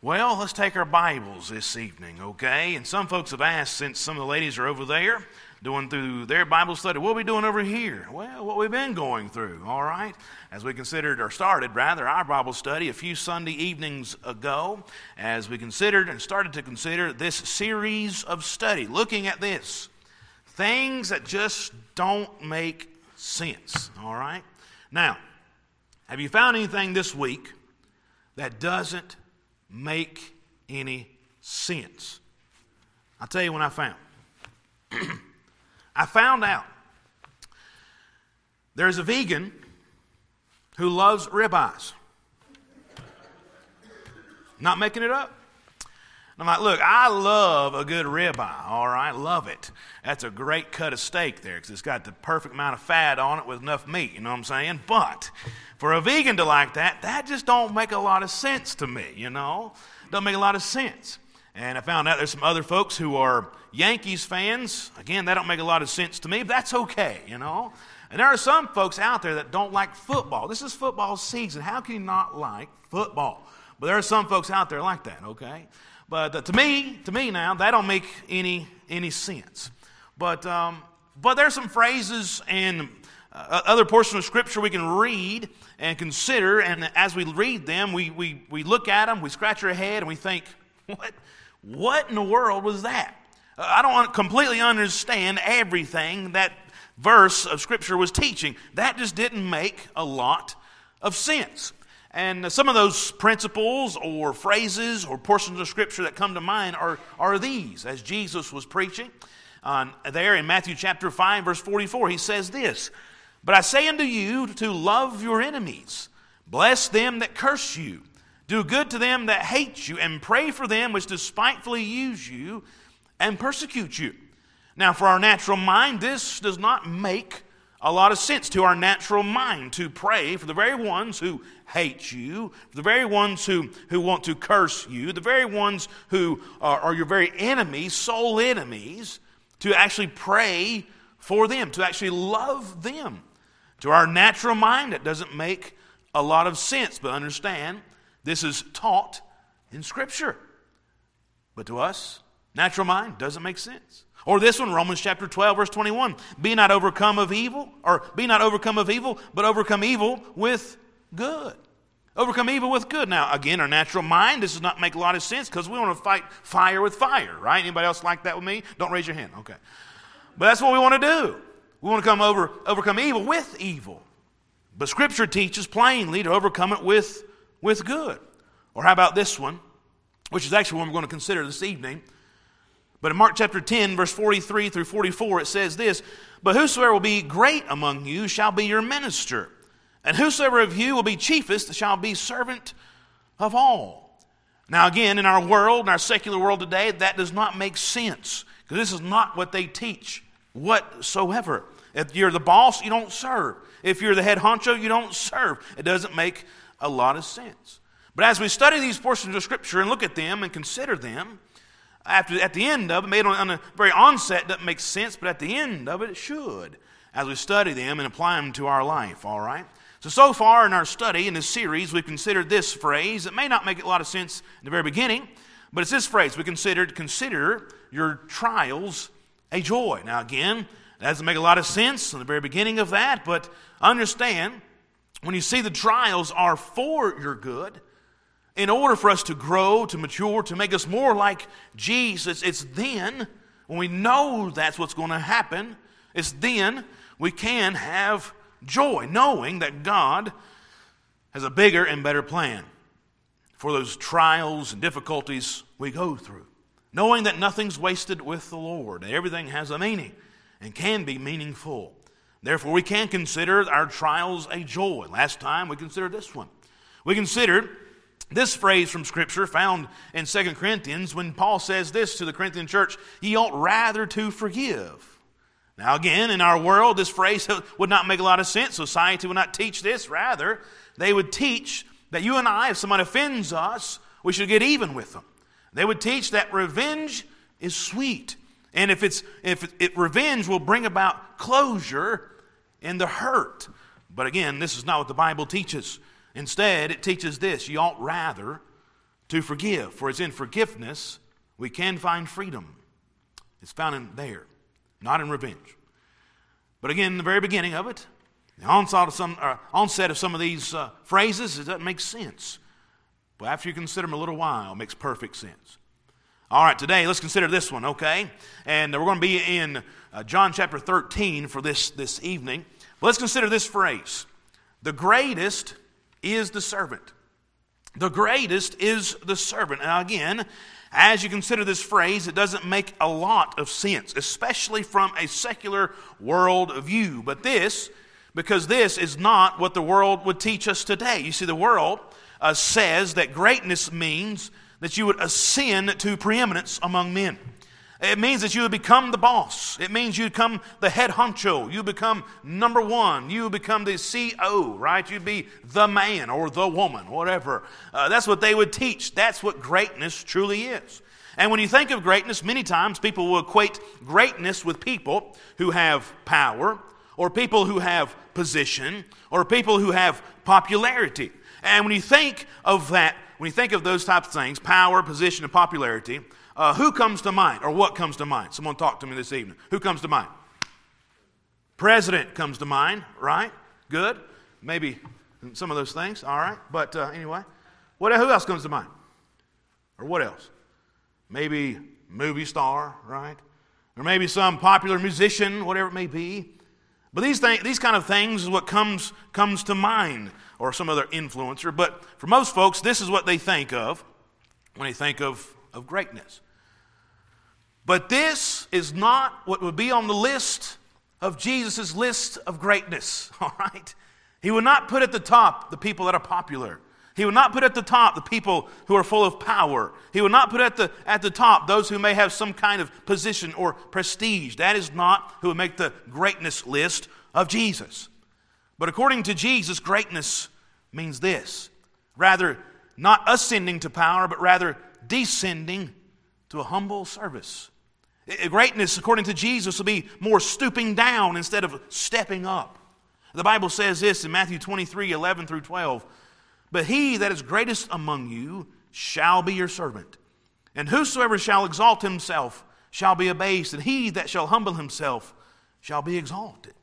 Well, let's take our Bibles this evening, okay? And some folks have asked, since some of the ladies are over there doing through their Bible study, what are we doing over here? Well, what we've been going through, all right? As we considered, or started rather, our Bible study a few Sunday evenings ago, as we considered and started to consider this series of study, looking at this things that just don't make sense, all right? Now, have you found anything this week that doesn't make any sense. I'll tell you what I found. I found out there's a vegan who loves ribeyes. Not making it up. I'm like, look, I love a good ribeye, all right? Love it. That's a great cut of steak there because it's got the perfect amount of fat on it with enough meat, you know what I'm saying? But for a vegan to like that, that just don't make a lot of sense to me, you know? Don't make a lot of sense. And I found out there's some other folks who are Yankees fans. Again, that don't make a lot of sense to me, but that's okay, you know? And there are some folks out there that don't like football. This is football season. How can you not like football? But there are some folks out there like that, okay? But uh, to me, to me now, that don't make any any sense. But um, but there's some phrases and uh, other portions of scripture we can read and consider, and as we read them, we, we, we look at them, we scratch our head, and we think, what, what in the world was that? Uh, I don't completely understand everything that verse of scripture was teaching. That just didn't make a lot of sense. And some of those principles or phrases or portions of Scripture that come to mind are, are these. As Jesus was preaching there in Matthew chapter 5, verse 44, he says this But I say unto you to love your enemies, bless them that curse you, do good to them that hate you, and pray for them which despitefully use you and persecute you. Now, for our natural mind, this does not make a lot of sense to our natural mind to pray for the very ones who hate you, the very ones who, who want to curse you, the very ones who are, are your very enemies, soul enemies, to actually pray for them, to actually love them. To our natural mind, it doesn't make a lot of sense, but understand this is taught in Scripture. But to us, natural mind doesn't make sense. Or this one, Romans chapter 12, verse 21. Be not overcome of evil, or be not overcome of evil, but overcome evil with good. Overcome evil with good. Now, again, our natural mind, this does not make a lot of sense because we want to fight fire with fire, right? Anybody else like that with me? Don't raise your hand. Okay. But that's what we want to do. We want to come over, overcome evil with evil. But Scripture teaches plainly to overcome it with, with good. Or how about this one, which is actually one we're going to consider this evening. But in Mark chapter 10, verse 43 through 44, it says this But whosoever will be great among you shall be your minister, and whosoever of you will be chiefest shall be servant of all. Now, again, in our world, in our secular world today, that does not make sense because this is not what they teach whatsoever. If you're the boss, you don't serve. If you're the head honcho, you don't serve. It doesn't make a lot of sense. But as we study these portions of Scripture and look at them and consider them, after, at the end of it, made on, on the very onset doesn't make sense, but at the end of it, it should as we study them and apply them to our life, all right? So, so far in our study in this series, we've considered this phrase. It may not make a lot of sense in the very beginning, but it's this phrase we considered consider your trials a joy. Now, again, that doesn't make a lot of sense in the very beginning of that, but understand when you see the trials are for your good, in order for us to grow, to mature, to make us more like Jesus, it's then, when we know that's what's going to happen, it's then we can have joy, knowing that God has a bigger and better plan for those trials and difficulties we go through. Knowing that nothing's wasted with the Lord, and everything has a meaning and can be meaningful. Therefore, we can consider our trials a joy. Last time we considered this one. We considered this phrase from Scripture found in 2 Corinthians when Paul says this to the Corinthian church, ye ought rather to forgive. Now, again, in our world, this phrase would not make a lot of sense. Society would not teach this. Rather, they would teach that you and I, if someone offends us, we should get even with them. They would teach that revenge is sweet. And if, it's, if it, it, revenge will bring about closure in the hurt. But again, this is not what the Bible teaches. Instead, it teaches this you ought rather to forgive, for it's in forgiveness we can find freedom. It's found in there, not in revenge. But again, in the very beginning of it, the onset of some, uh, onset of some of these uh, phrases, it doesn't make sense. But after you consider them a little while, it makes perfect sense. All right, today let's consider this one, okay? And we're going to be in uh, John chapter 13 for this, this evening. But let's consider this phrase The greatest is the servant. The greatest is the servant. Now, again, as you consider this phrase, it doesn't make a lot of sense, especially from a secular world view. But this, because this is not what the world would teach us today. You see, the world uh, says that greatness means that you would ascend to preeminence among men. It means that you would become the boss. It means you become the head honcho. You become number one. You become the CEO, right? You'd be the man or the woman, whatever. Uh, that's what they would teach. That's what greatness truly is. And when you think of greatness, many times people will equate greatness with people who have power, or people who have position, or people who have popularity. And when you think of that, when you think of those types of things, power, position, and popularity, uh, who comes to mind or what comes to mind? Someone talk to me this evening. Who comes to mind? President comes to mind, right? Good. Maybe some of those things, all right. But uh, anyway, what, who else comes to mind? Or what else? Maybe movie star, right? Or maybe some popular musician, whatever it may be. But these, these kind of things is what comes, comes to mind, or some other influencer. But for most folks, this is what they think of when they think of, of greatness. But this is not what would be on the list of Jesus' list of greatness, all right? He would not put at the top the people that are popular. He would not put at the top the people who are full of power. He would not put at the, at the top those who may have some kind of position or prestige. That is not who would make the greatness list of Jesus. But according to Jesus, greatness means this rather, not ascending to power, but rather descending to a humble service. Greatness, according to Jesus, will be more stooping down instead of stepping up. The Bible says this in Matthew 23 11 through 12. But he that is greatest among you shall be your servant. And whosoever shall exalt himself shall be abased, and he that shall humble himself shall be exalted.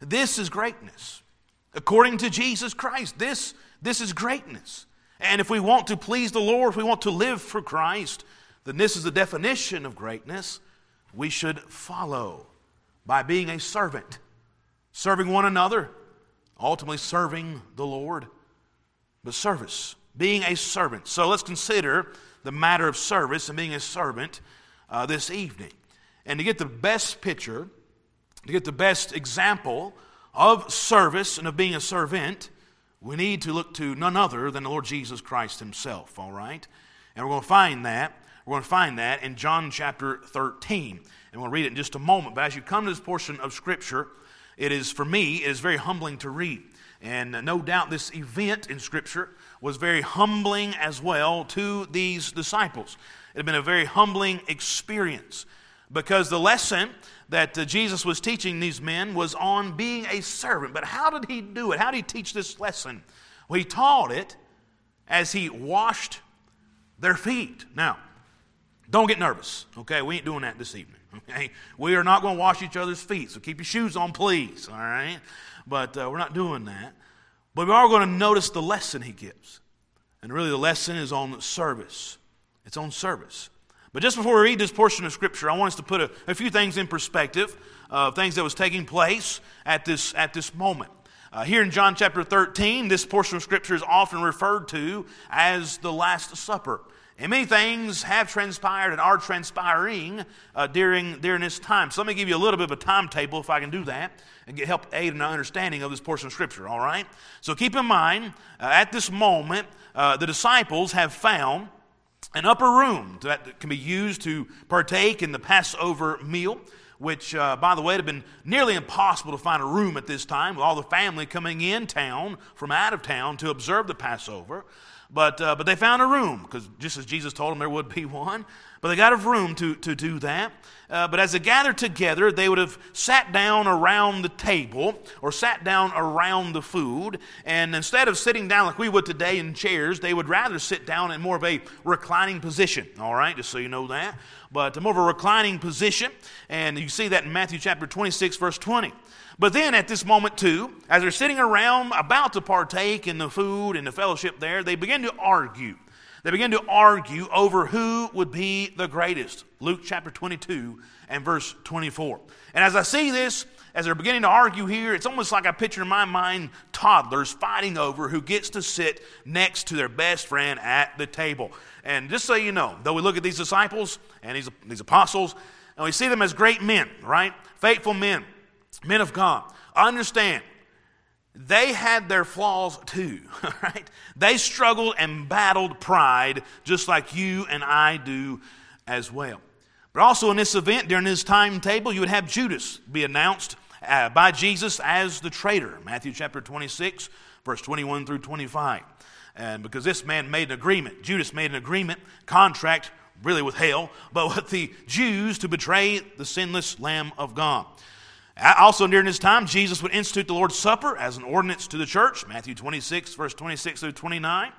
This is greatness. According to Jesus Christ, this, this is greatness. And if we want to please the Lord, if we want to live for Christ, then this is the definition of greatness we should follow by being a servant, serving one another, ultimately serving the Lord, but service, being a servant. So let's consider the matter of service and being a servant uh, this evening. And to get the best picture, to get the best example of service and of being a servant, we need to look to none other than the Lord Jesus Christ Himself, all right? And we're going to find that we're going to find that in John chapter 13. And we'll read it in just a moment. But as you come to this portion of Scripture, it is, for me, it is very humbling to read. And no doubt this event in Scripture was very humbling as well to these disciples. It had been a very humbling experience because the lesson that uh, Jesus was teaching these men was on being a servant. But how did he do it? How did he teach this lesson? Well, he taught it as he washed their feet. Now, don't get nervous, okay? We ain't doing that this evening, okay? We are not going to wash each other's feet, so keep your shoes on, please, all right? But uh, we're not doing that. But we are going to notice the lesson he gives. And really, the lesson is on service. It's on service. But just before we read this portion of Scripture, I want us to put a, a few things in perspective of things that was taking place at this, at this moment. Uh, here in John chapter 13, this portion of Scripture is often referred to as the Last Supper. And many things have transpired and are transpiring uh, during, during this time. So let me give you a little bit of a timetable if I can do that and get help aid in our understanding of this portion of Scripture, all right? So keep in mind, uh, at this moment, uh, the disciples have found an upper room that can be used to partake in the Passover meal which, uh, by the way, it had been nearly impossible to find a room at this time with all the family coming in town from out of town to observe the Passover. But, uh, but they found a room, because just as Jesus told them there would be one. But they got a room to, to do that. Uh, but as they gathered together, they would have sat down around the table or sat down around the food. And instead of sitting down like we would today in chairs, they would rather sit down in more of a reclining position. All right, just so you know that. But more of a reclining position. And you see that in Matthew chapter 26, verse 20. But then at this moment, too, as they're sitting around about to partake in the food and the fellowship there, they begin to argue. They begin to argue over who would be the greatest. Luke chapter 22 and verse 24. And as I see this, as they're beginning to argue here, it's almost like I picture in my mind toddlers fighting over who gets to sit next to their best friend at the table. And just so you know, though we look at these disciples and these, these apostles, and we see them as great men, right? Faithful men men of God, understand they had their flaws too, right? They struggled and battled pride just like you and I do as well. But also in this event, during this timetable, you would have Judas be announced uh, by Jesus as the traitor. Matthew chapter 26, verse 21 through 25. And because this man made an agreement, Judas made an agreement, contract, really with hell, but with the Jews to betray the sinless Lamb of God. Also, during this time, Jesus would institute the Lord's Supper as an ordinance to the church, Matthew 26, verse 26 through 29.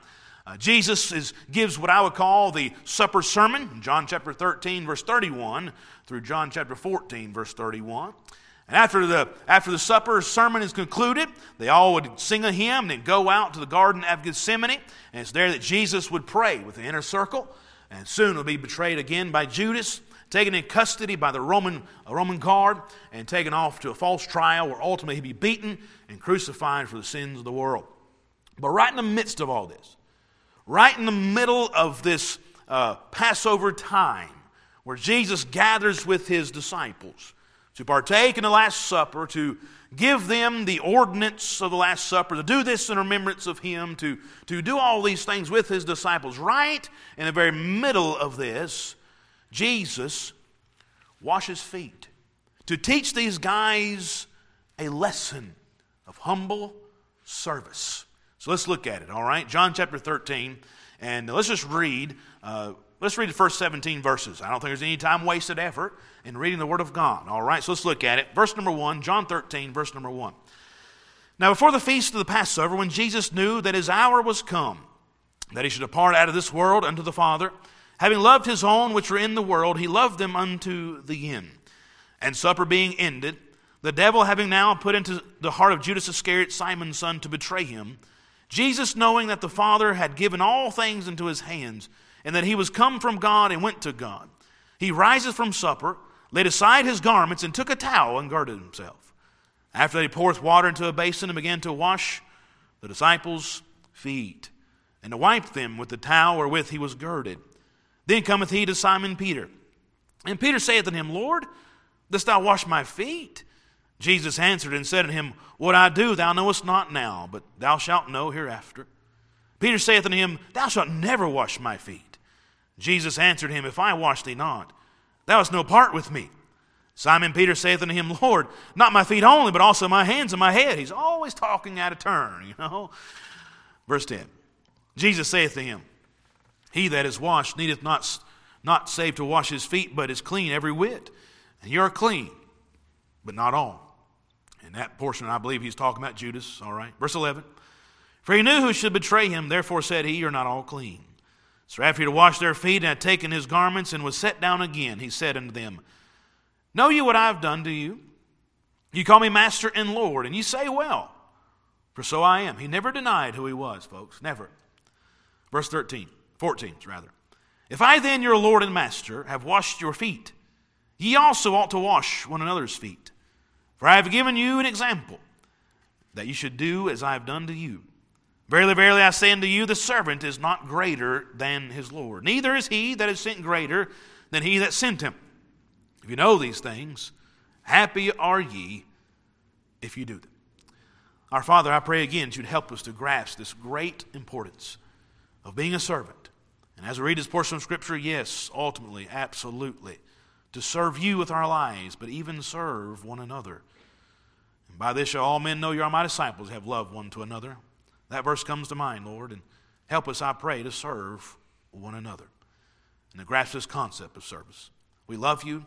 Uh, Jesus is, gives what I would call the supper sermon, John chapter 13, verse 31, through John chapter 14, verse 31. And after the, after the supper sermon is concluded, they all would sing a hymn and then go out to the Garden of Gethsemane. And it's there that Jesus would pray with the inner circle. And soon will be betrayed again by Judas taken in custody by the Roman, Roman guard, and taken off to a false trial where ultimately he'd be beaten and crucified for the sins of the world. But right in the midst of all this, right in the middle of this uh, Passover time, where Jesus gathers with his disciples to partake in the Last Supper, to give them the ordinance of the Last Supper, to do this in remembrance of him, to, to do all these things with his disciples. Right in the very middle of this, Jesus washes feet to teach these guys a lesson of humble service. So let's look at it, all right? John chapter 13, and let's just read. Uh, let's read the first 17 verses. I don't think there's any time wasted effort in reading the Word of God, all right? So let's look at it. Verse number 1, John 13, verse number 1. Now, before the feast of the Passover, when Jesus knew that his hour was come, that he should depart out of this world unto the Father, Having loved his own which were in the world, he loved them unto the end. And supper being ended, the devil having now put into the heart of Judas Iscariot, Simon's son, to betray him, Jesus, knowing that the Father had given all things into his hands, and that he was come from God and went to God, he rises from supper, laid aside his garments, and took a towel and girded himself. After that, he poureth water into a basin and began to wash the disciples' feet, and to wipe them with the towel wherewith he was girded. Then cometh he to Simon Peter. And Peter saith unto him, Lord, dost thou wash my feet? Jesus answered and said unto him, What I do thou knowest not now, but thou shalt know hereafter. Peter saith unto him, Thou shalt never wash my feet. Jesus answered him, If I wash thee not, thou hast no part with me. Simon Peter saith unto him, Lord, not my feet only, but also my hands and my head. He's always talking out of turn, you know. Verse 10 Jesus saith to him, he that is washed needeth not, not save to wash his feet, but is clean every whit. And you are clean, but not all. In that portion, I believe he's talking about Judas, all right. Verse 11. For he knew who should betray him, therefore said he, You're not all clean. So after he had washed their feet and had taken his garments and was set down again, he said unto them, Know you what I have done to you? You call me master and Lord, and you say, Well, for so I am. He never denied who he was, folks. Never. Verse 13. 14, rather. If I then, your Lord and Master, have washed your feet, ye also ought to wash one another's feet. For I have given you an example, that you should do as I have done to you. Verily, verily, I say unto you, the servant is not greater than his Lord, neither is he that is sent greater than he that sent him. If you know these things, happy are ye if you do them. Our Father, I pray again that you'd help us to grasp this great importance of being a servant and as we read this portion of Scripture, yes, ultimately, absolutely, to serve you with our lives, but even serve one another. And by this shall all men know you are my disciples, have loved one to another. That verse comes to mind, Lord. And Help us, I pray, to serve one another and to grasp this concept of service. We love you.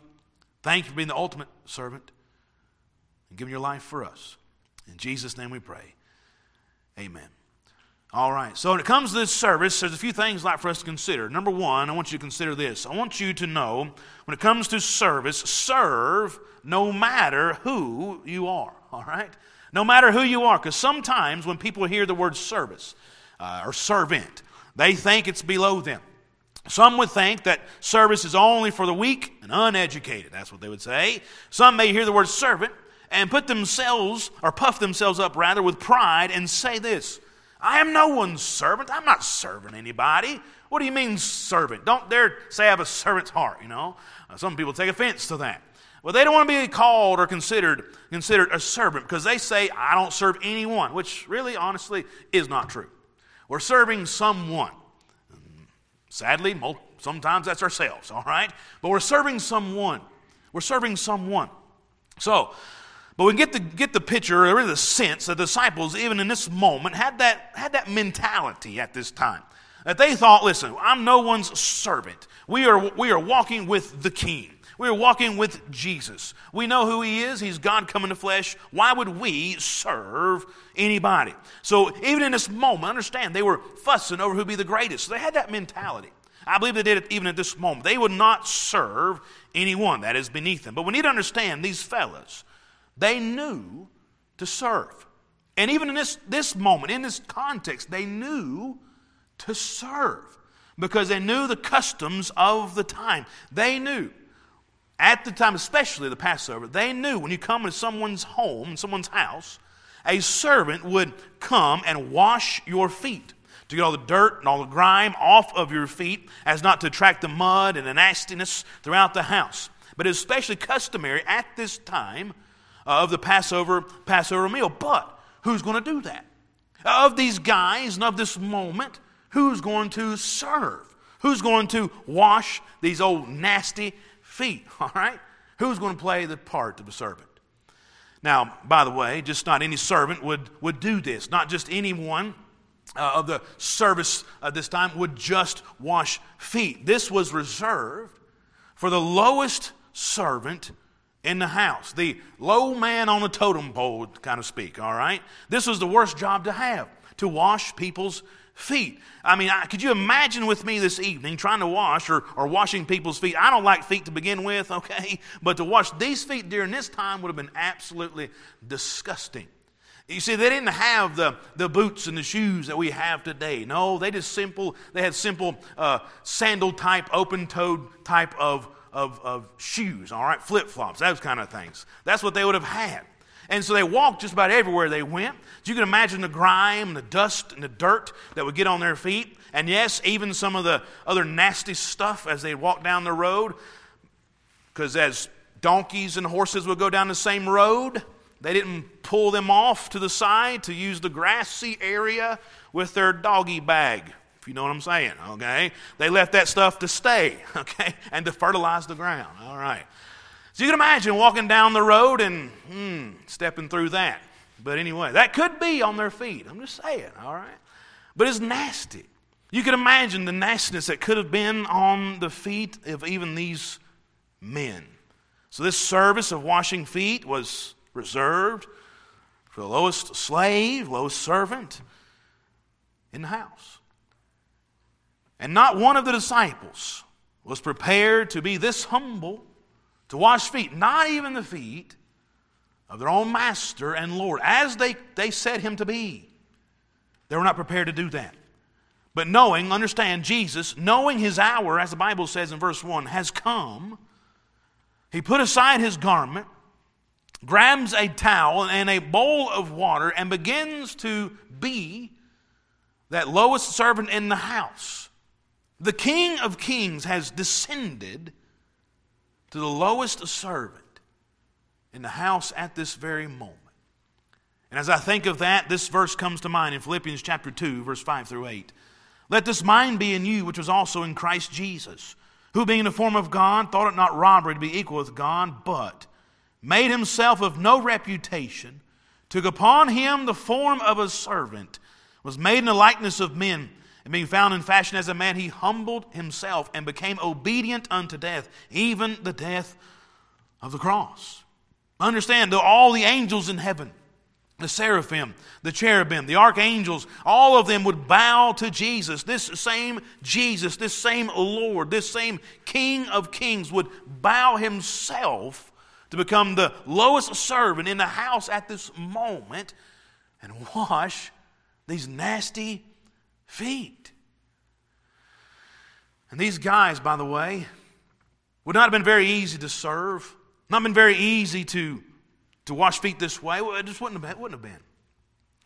Thank you for being the ultimate servant and giving your life for us. In Jesus' name we pray. Amen. All right. So when it comes to this service, there's a few things like for us to consider. Number one, I want you to consider this. I want you to know when it comes to service, serve no matter who you are. All right? No matter who you are. Because sometimes when people hear the word service uh, or servant, they think it's below them. Some would think that service is only for the weak and uneducated. That's what they would say. Some may hear the word servant and put themselves, or puff themselves up rather, with pride and say this I am no one's servant. I'm not serving anybody. What do you mean, servant? Don't dare say I have a servant's heart, you know. Uh, some people take offense to that. Well, they don't want to be called or considered, considered a servant because they say, I don't serve anyone, which really, honestly, is not true. We're serving someone. Sadly, sometimes that's ourselves, all right? But we're serving someone. We're serving someone. So, but we get the, get the picture, or the sense, that the disciples, even in this moment, had that, had that mentality at this time. That they thought, listen, I'm no one's servant. We are, we are walking with the king. We are walking with Jesus. We know who he is. He's God come the flesh. Why would we serve anybody? So even in this moment, understand, they were fussing over who'd be the greatest. They had that mentality. I believe they did it even at this moment. They would not serve anyone that is beneath them. But we need to understand these fellas they knew to serve. And even in this, this moment, in this context, they knew to serve because they knew the customs of the time. They knew at the time, especially the Passover, they knew when you come into someone's home, someone's house, a servant would come and wash your feet to get all the dirt and all the grime off of your feet as not to attract the mud and the nastiness throughout the house. But it's especially customary at this time of the Passover Passover meal. But who's going to do that? Of these guys and of this moment, who's going to serve? Who's going to wash these old nasty feet? All right? Who's going to play the part of a servant? Now, by the way, just not any servant would, would do this. Not just anyone uh, of the service at this time would just wash feet. This was reserved for the lowest servant in the house, the low man on the totem pole, kind of speak, all right? This was the worst job to have, to wash people's feet. I mean, I, could you imagine with me this evening trying to wash or, or washing people's feet? I don't like feet to begin with, okay? But to wash these feet during this time would have been absolutely disgusting. You see, they didn't have the, the boots and the shoes that we have today. No, they just simple, they had simple uh, sandal type, open toed type of of, of shoes, all right, flip flops, those kind of things. That's what they would have had. And so they walked just about everywhere they went. So you can imagine the grime and the dust and the dirt that would get on their feet. And yes, even some of the other nasty stuff as they walked down the road. Because as donkeys and horses would go down the same road, they didn't pull them off to the side to use the grassy area with their doggy bag if you know what I'm saying, okay? They left that stuff to stay, okay, and to fertilize the ground, all right. So you can imagine walking down the road and hmm, stepping through that. But anyway, that could be on their feet. I'm just saying, all right? But it's nasty. You can imagine the nastiness that could have been on the feet of even these men. So this service of washing feet was reserved for the lowest slave, lowest servant in the house. And not one of the disciples was prepared to be this humble to wash feet, not even the feet of their own master and Lord, as they, they set him to be. They were not prepared to do that. But knowing, understand, Jesus, knowing his hour, as the Bible says in verse 1, has come, he put aside his garment, grabs a towel and a bowl of water, and begins to be that lowest servant in the house the King of Kings has descended to the lowest servant in the house at this very moment. And as I think of that, this verse comes to mind in Philippians chapter 2, verse 5 through 8. Let this mind be in you, which was also in Christ Jesus, who being in the form of God, thought it not robbery to be equal with God, but made himself of no reputation, took upon him the form of a servant, was made in the likeness of men And being found in fashion as a man, he humbled himself and became obedient unto death, even the death of the cross. Understand, though all the angels in heaven, the seraphim, the cherubim, the archangels, all of them would bow to Jesus. This same Jesus, this same Lord, this same King of kings would bow himself to become the lowest servant in the house at this moment and wash these nasty feet. And these guys, by the way, would not have been very easy to serve, not been very easy to, to wash feet this way. It just wouldn't have, wouldn't have been.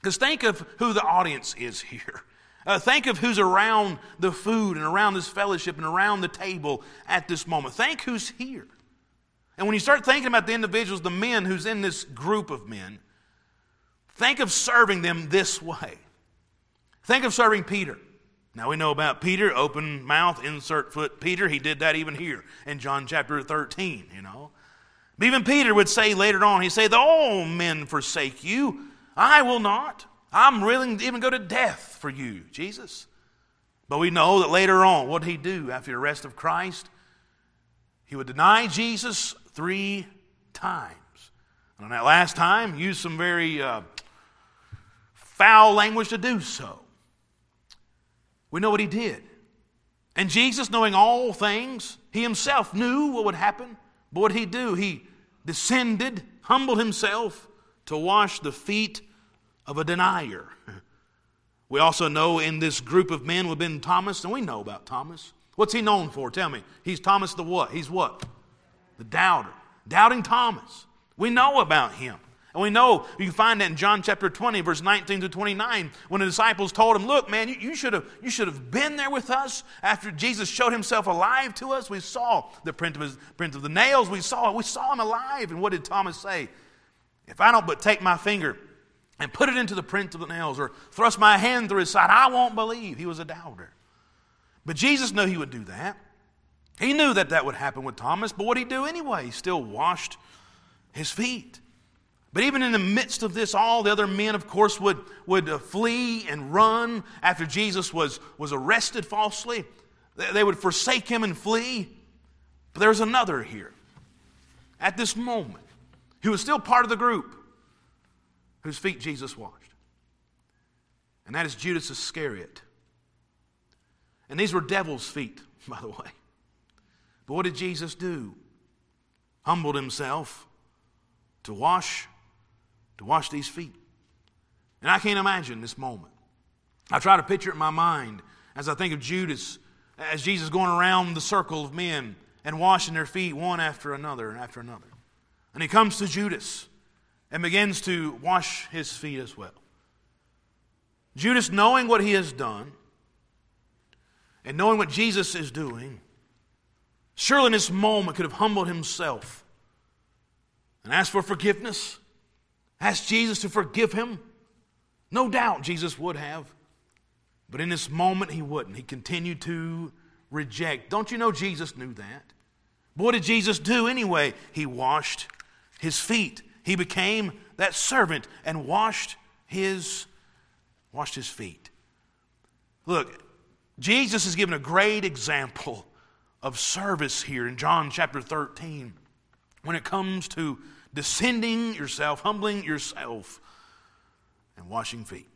Because think of who the audience is here. Uh, think of who's around the food and around this fellowship and around the table at this moment. Think who's here. And when you start thinking about the individuals, the men who's in this group of men, think of serving them this way. Think of serving Peter. Now we know about Peter, open mouth, insert foot Peter. He did that even here in John chapter 13, you know. Even Peter would say later on, he'd say, men forsake you. I will not. I'm willing to even go to death for you, Jesus. But we know that later on, what he do after the arrest of Christ? He would deny Jesus three times. And on that last time, used some very uh, foul language to do so. We know what he did. And Jesus, knowing all things, he himself knew what would happen. But what did he do? He descended, humbled himself to wash the feet of a denier. We also know in this group of men have been Thomas, and we know about Thomas. What's he known for? Tell me. He's Thomas the what? He's what? The doubter. Doubting Thomas. We know about him. And we know, you can find that in John chapter 20, verse 19 to 29, when the disciples told him, Look, man, you, you, should have, you should have been there with us after Jesus showed himself alive to us. We saw the print of, his, print of the nails. We saw, we saw him alive. And what did Thomas say? If I don't but take my finger and put it into the print of the nails or thrust my hand through his side, I won't believe. He was a doubter. But Jesus knew he would do that. He knew that that would happen with Thomas, but what did he do anyway? He still washed his feet. But even in the midst of this, all the other men, of course, would, would uh, flee and run after Jesus was, was arrested falsely. They would forsake him and flee. But there's another here at this moment who was still part of the group whose feet Jesus washed. And that is Judas Iscariot. And these were devil's feet, by the way. But what did Jesus do? Humbled himself to wash to wash these feet. And I can't imagine this moment. I try to picture it in my mind as I think of Judas, as Jesus going around the circle of men and washing their feet one after another and after another. And he comes to Judas and begins to wash his feet as well. Judas, knowing what he has done and knowing what Jesus is doing, surely in this moment could have humbled himself and asked for forgiveness asked Jesus to forgive him? No doubt Jesus would have. But in this moment, he wouldn't. He continued to reject. Don't you know Jesus knew that? But what did Jesus do anyway? He washed his feet. He became that servant and washed his, washed his feet. Look, Jesus is given a great example of service here in John chapter 13 when it comes to descending yourself, humbling yourself, and washing feet.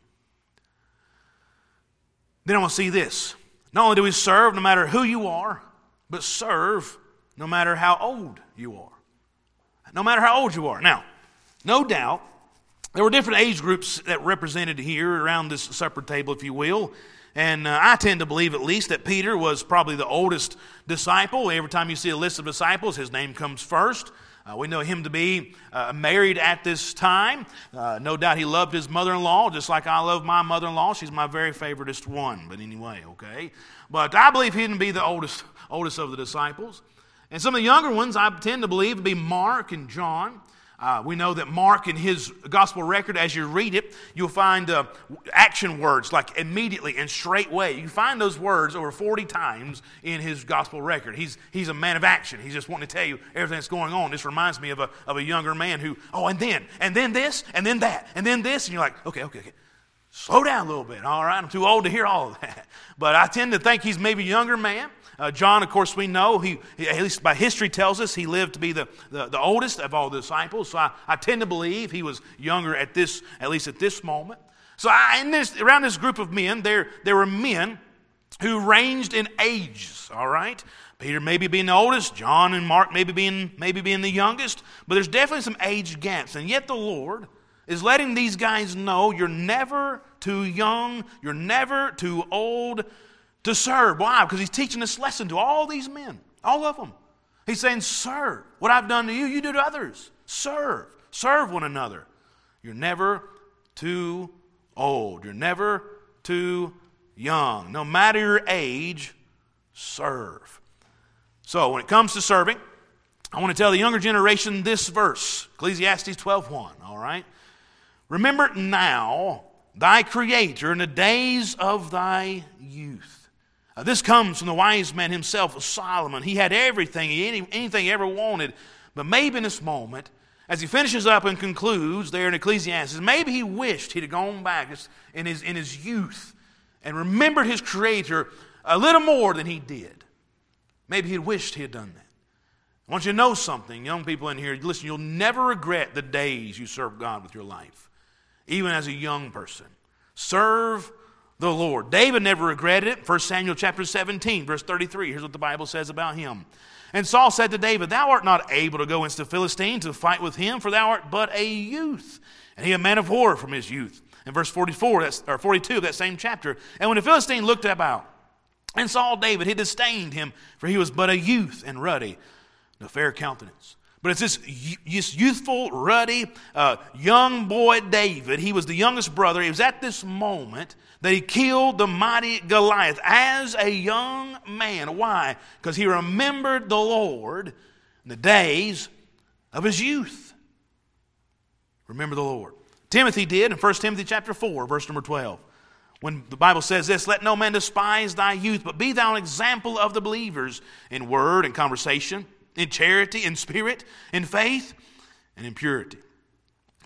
Then I want to see this. Not only do we serve no matter who you are, but serve no matter how old you are. No matter how old you are. Now, no doubt, there were different age groups that represented here around this supper table, if you will. And uh, I tend to believe, at least, that Peter was probably the oldest disciple. Every time you see a list of disciples, his name comes first. Uh, we know him to be uh, married at this time. Uh, no doubt he loved his mother in law, just like I love my mother in law. She's my very favoriteest one, but anyway, okay? But I believe he to be the oldest, oldest of the disciples. And some of the younger ones I tend to believe to be Mark and John. Uh, we know that Mark, in his gospel record, as you read it, you'll find uh, action words like immediately and straightway. You find those words over 40 times in his gospel record. He's, he's a man of action. He's just wanting to tell you everything that's going on. This reminds me of a, of a younger man who, oh, and then, and then this, and then that, and then this. And you're like, okay, okay, okay. Slow down a little bit, all right? I'm too old to hear all of that. But I tend to think he's maybe a younger man. Uh, John, of course, we know, he, at least by history tells us, he lived to be the, the, the oldest of all the disciples. So I, I tend to believe he was younger at this, at least at this moment. So I, in this, around this group of men, there, there were men who ranged in ages, all right? Peter maybe being the oldest, John and Mark maybe being, maybe being the youngest, but there's definitely some age gaps. And yet the Lord is letting these guys know you're never too young, you're never too old to serve. Why? Because he's teaching this lesson to all these men, all of them. He's saying, Serve. What I've done to you, you do to others. Serve. Serve one another. You're never too old. You're never too young. No matter your age, serve. So when it comes to serving, I want to tell the younger generation this verse, Ecclesiastes 12:1, all right? Remember now thy creator in the days of thy youth. Uh, this comes from the wise man himself, Solomon. He had everything, any, anything he ever wanted, but maybe in this moment, as he finishes up and concludes there in Ecclesiastes, maybe he wished he'd have gone back in his, in his youth and remembered his Creator a little more than he did. Maybe he'd wished he had done that. I want you to know something, young people in here. Listen, you'll never regret the days you serve God with your life, even as a young person. Serve the Lord. David never regretted it. 1 Samuel chapter 17, verse 33. Here's what the Bible says about him. And Saul said to David, Thou art not able to go against the Philistine to fight with him, for thou art but a youth. And he a man of war from his youth. In verse 44, that's, or 42 of that same chapter. And when the Philistine looked about and saw David, he disdained him, for he was but a youth and ruddy, no fair countenance. But it's this, this youthful, ruddy, uh, young boy David. He was the youngest brother. It was at this moment that he killed the mighty Goliath as a young man. Why? Because he remembered the Lord in the days of his youth. Remember the Lord. Timothy did in 1 Timothy chapter 4, verse number 12. When the Bible says this, let no man despise thy youth, but be thou an example of the believers in word and conversation, in charity, in spirit, in faith, and in purity.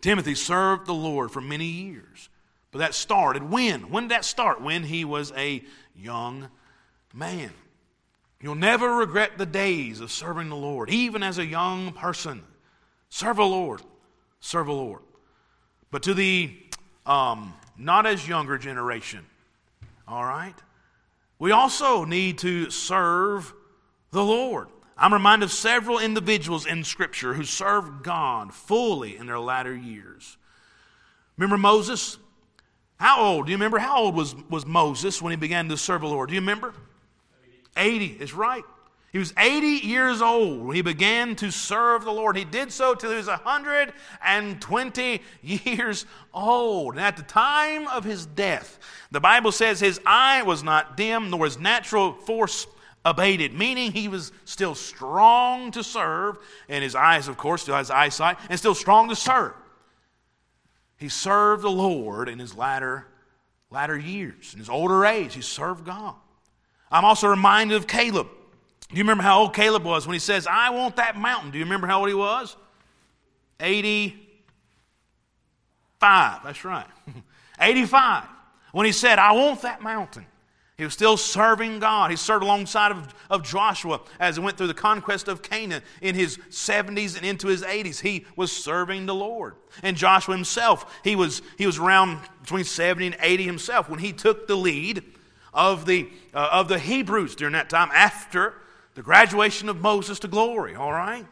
Timothy served the Lord for many years. But that started when? When did that start? When he was a young man. You'll never regret the days of serving the Lord, even as a young person. Serve the Lord. Serve the Lord. But to the um, not as younger generation, all right, we also need to serve the Lord. I'm reminded of several individuals in Scripture who served God fully in their latter years. Remember Moses? How old? Do you remember how old was, was Moses when he began to serve the Lord? Do you remember? 80. 80 is right. He was 80 years old when he began to serve the Lord. He did so till he was 120 years old. And at the time of his death, the Bible says his eye was not dim, nor his natural force abated, meaning he was still strong to serve, and his eyes, of course, still has eyesight, and still strong to serve. He served the Lord in his latter, latter years. In his older age, he served God. I'm also reminded of Caleb. Do you remember how old Caleb was when he says, I want that mountain? Do you remember how old he was? 85. That's right. 85. When he said, I want that mountain. He was still serving God. He served alongside of, of Joshua as he went through the conquest of Canaan in his 70s and into his 80s. He was serving the Lord. And Joshua himself, he was, he was around between 70 and 80 himself when he took the lead of the, uh, of the Hebrews during that time after the graduation of Moses to glory, all right?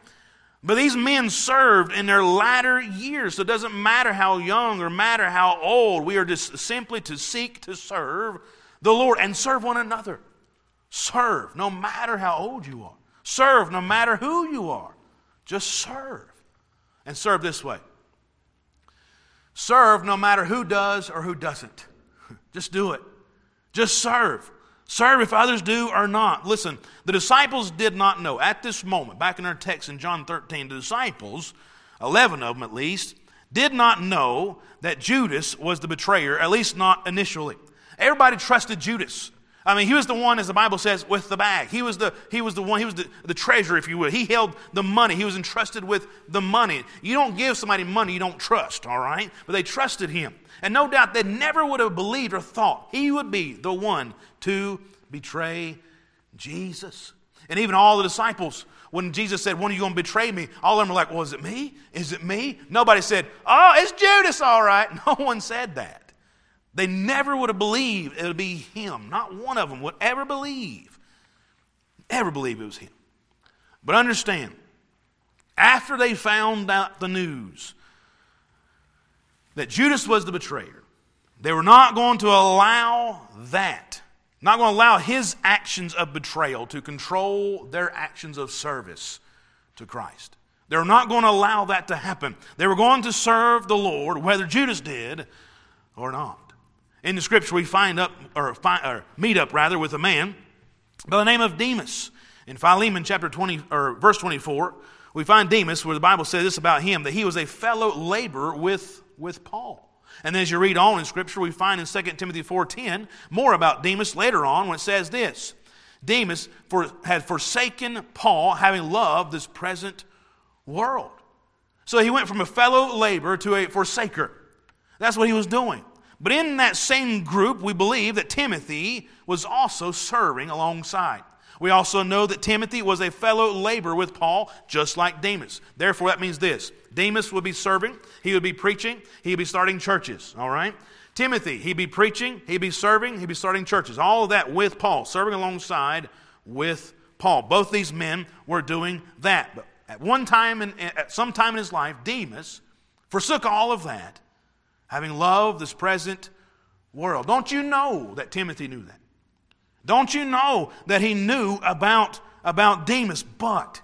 But these men served in their latter years, so it doesn't matter how young or matter how old, we are just simply to seek to serve the Lord and serve one another. Serve no matter how old you are. Serve no matter who you are. Just serve. And serve this way. Serve no matter who does or who doesn't. Just do it. Just serve. Serve if others do or not. Listen, the disciples did not know at this moment, back in our text in John 13, the disciples, 11 of them at least, did not know that Judas was the betrayer, at least not initially. Everybody trusted Judas. I mean, he was the one, as the Bible says, with the bag. He was the, he was the one, he was the, the treasurer, if you will. He held the money. He was entrusted with the money. You don't give somebody money you don't trust, all right? But they trusted him. And no doubt they never would have believed or thought he would be the one to betray Jesus. And even all the disciples, when Jesus said, When are you going to betray me? All of them were like, Well, is it me? Is it me? Nobody said, Oh, it's Judas, all right. No one said that. They never would have believed it would be him. Not one of them would ever believe, ever believe it was him. But understand, after they found out the news that Judas was the betrayer, they were not going to allow that, not going to allow his actions of betrayal to control their actions of service to Christ. They were not going to allow that to happen. They were going to serve the Lord, whether Judas did or not. In the scripture, we find up, or, find, or meet up rather, with a man by the name of Demas. In Philemon chapter 20, or verse 24, we find Demas, where the Bible says this about him, that he was a fellow laborer with, with Paul. And as you read on in Scripture, we find in 2 Timothy 4.10 more about Demas later on when it says this. Demas for, had forsaken Paul, having loved this present world. So he went from a fellow laborer to a forsaker. That's what he was doing. But in that same group, we believe that Timothy was also serving alongside. We also know that Timothy was a fellow laborer with Paul, just like Demas. Therefore, that means this Demas would be serving, he would be preaching, he'd be starting churches, all right? Timothy, he'd be preaching, he'd be serving, he'd be starting churches. All of that with Paul, serving alongside with Paul. Both these men were doing that. But at one time, in, at some time in his life, Demas forsook all of that having loved this present world. Don't you know that Timothy knew that? Don't you know that he knew about, about Demas? But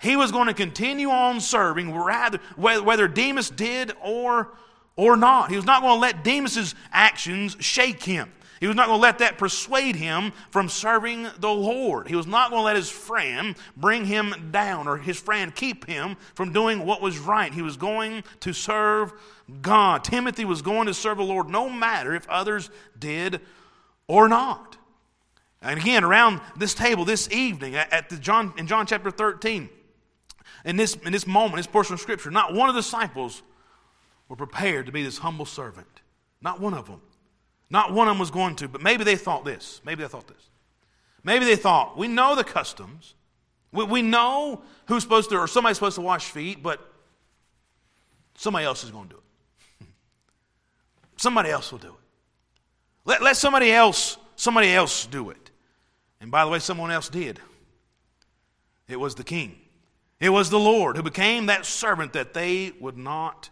he was going to continue on serving, rather, whether Demas did or, or not. He was not going to let Demas's actions shake him. He was not going to let that persuade him from serving the Lord. He was not going to let his friend bring him down or his friend keep him from doing what was right. He was going to serve God. Timothy was going to serve the Lord no matter if others did or not. And again, around this table this evening at the John, in John chapter 13, in this, in this moment, this portion of Scripture, not one of the disciples were prepared to be this humble servant. Not one of them. Not one of them was going to, but maybe they thought this. Maybe they thought this. Maybe they thought, we know the customs. We, we know who's supposed to, or somebody's supposed to wash feet, but somebody else is going to do it. somebody else will do it. Let, let somebody else, somebody else do it. And by the way, someone else did. It was the king. It was the Lord who became that servant that they would not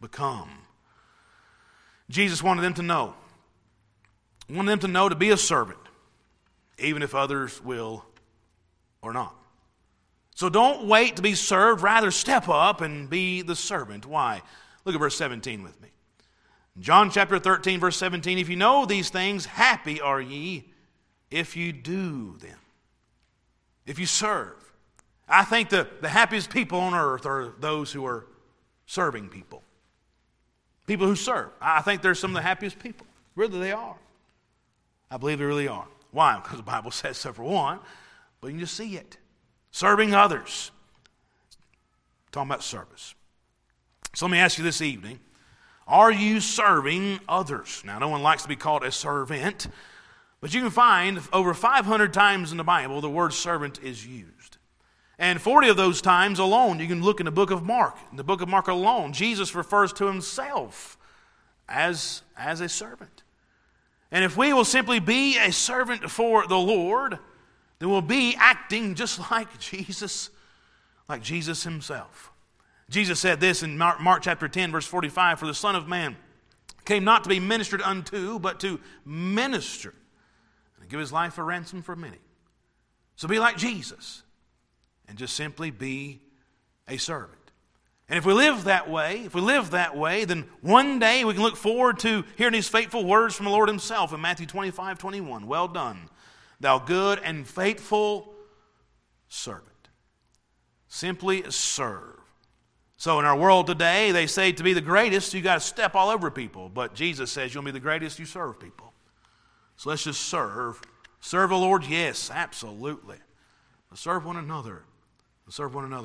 become. Jesus wanted them to know want them to know to be a servant, even if others will or not. So don't wait to be served, rather step up and be the servant. Why? Look at verse 17 with me. John chapter 13, verse 17 If you know these things, happy are ye if you do them, if you serve. I think the, the happiest people on earth are those who are serving people. People who serve. I think they're some of the happiest people. Really, they are. I believe they really are. Why? Because the Bible says so for one, but you can just see it. Serving others. Talking about service. So let me ask you this evening Are you serving others? Now, no one likes to be called a servant, but you can find over 500 times in the Bible the word servant is used. And 40 of those times alone, you can look in the book of Mark. In the book of Mark alone, Jesus refers to himself as, as a servant. And if we will simply be a servant for the Lord, then we'll be acting just like Jesus, like Jesus himself. Jesus said this in Mark, Mark chapter 10, verse 45 For the Son of Man came not to be ministered unto, but to minister and give his life a ransom for many. So be like Jesus and just simply be a servant. And if we live that way, if we live that way, then one day we can look forward to hearing these faithful words from the Lord Himself in Matthew 25 21. Well done, thou good and faithful servant. Simply serve. So in our world today, they say to be the greatest, you got to step all over people. But Jesus says you'll be the greatest, you serve people. So let's just serve Serve the Lord? Yes, absolutely. Serve one another. Serve one another.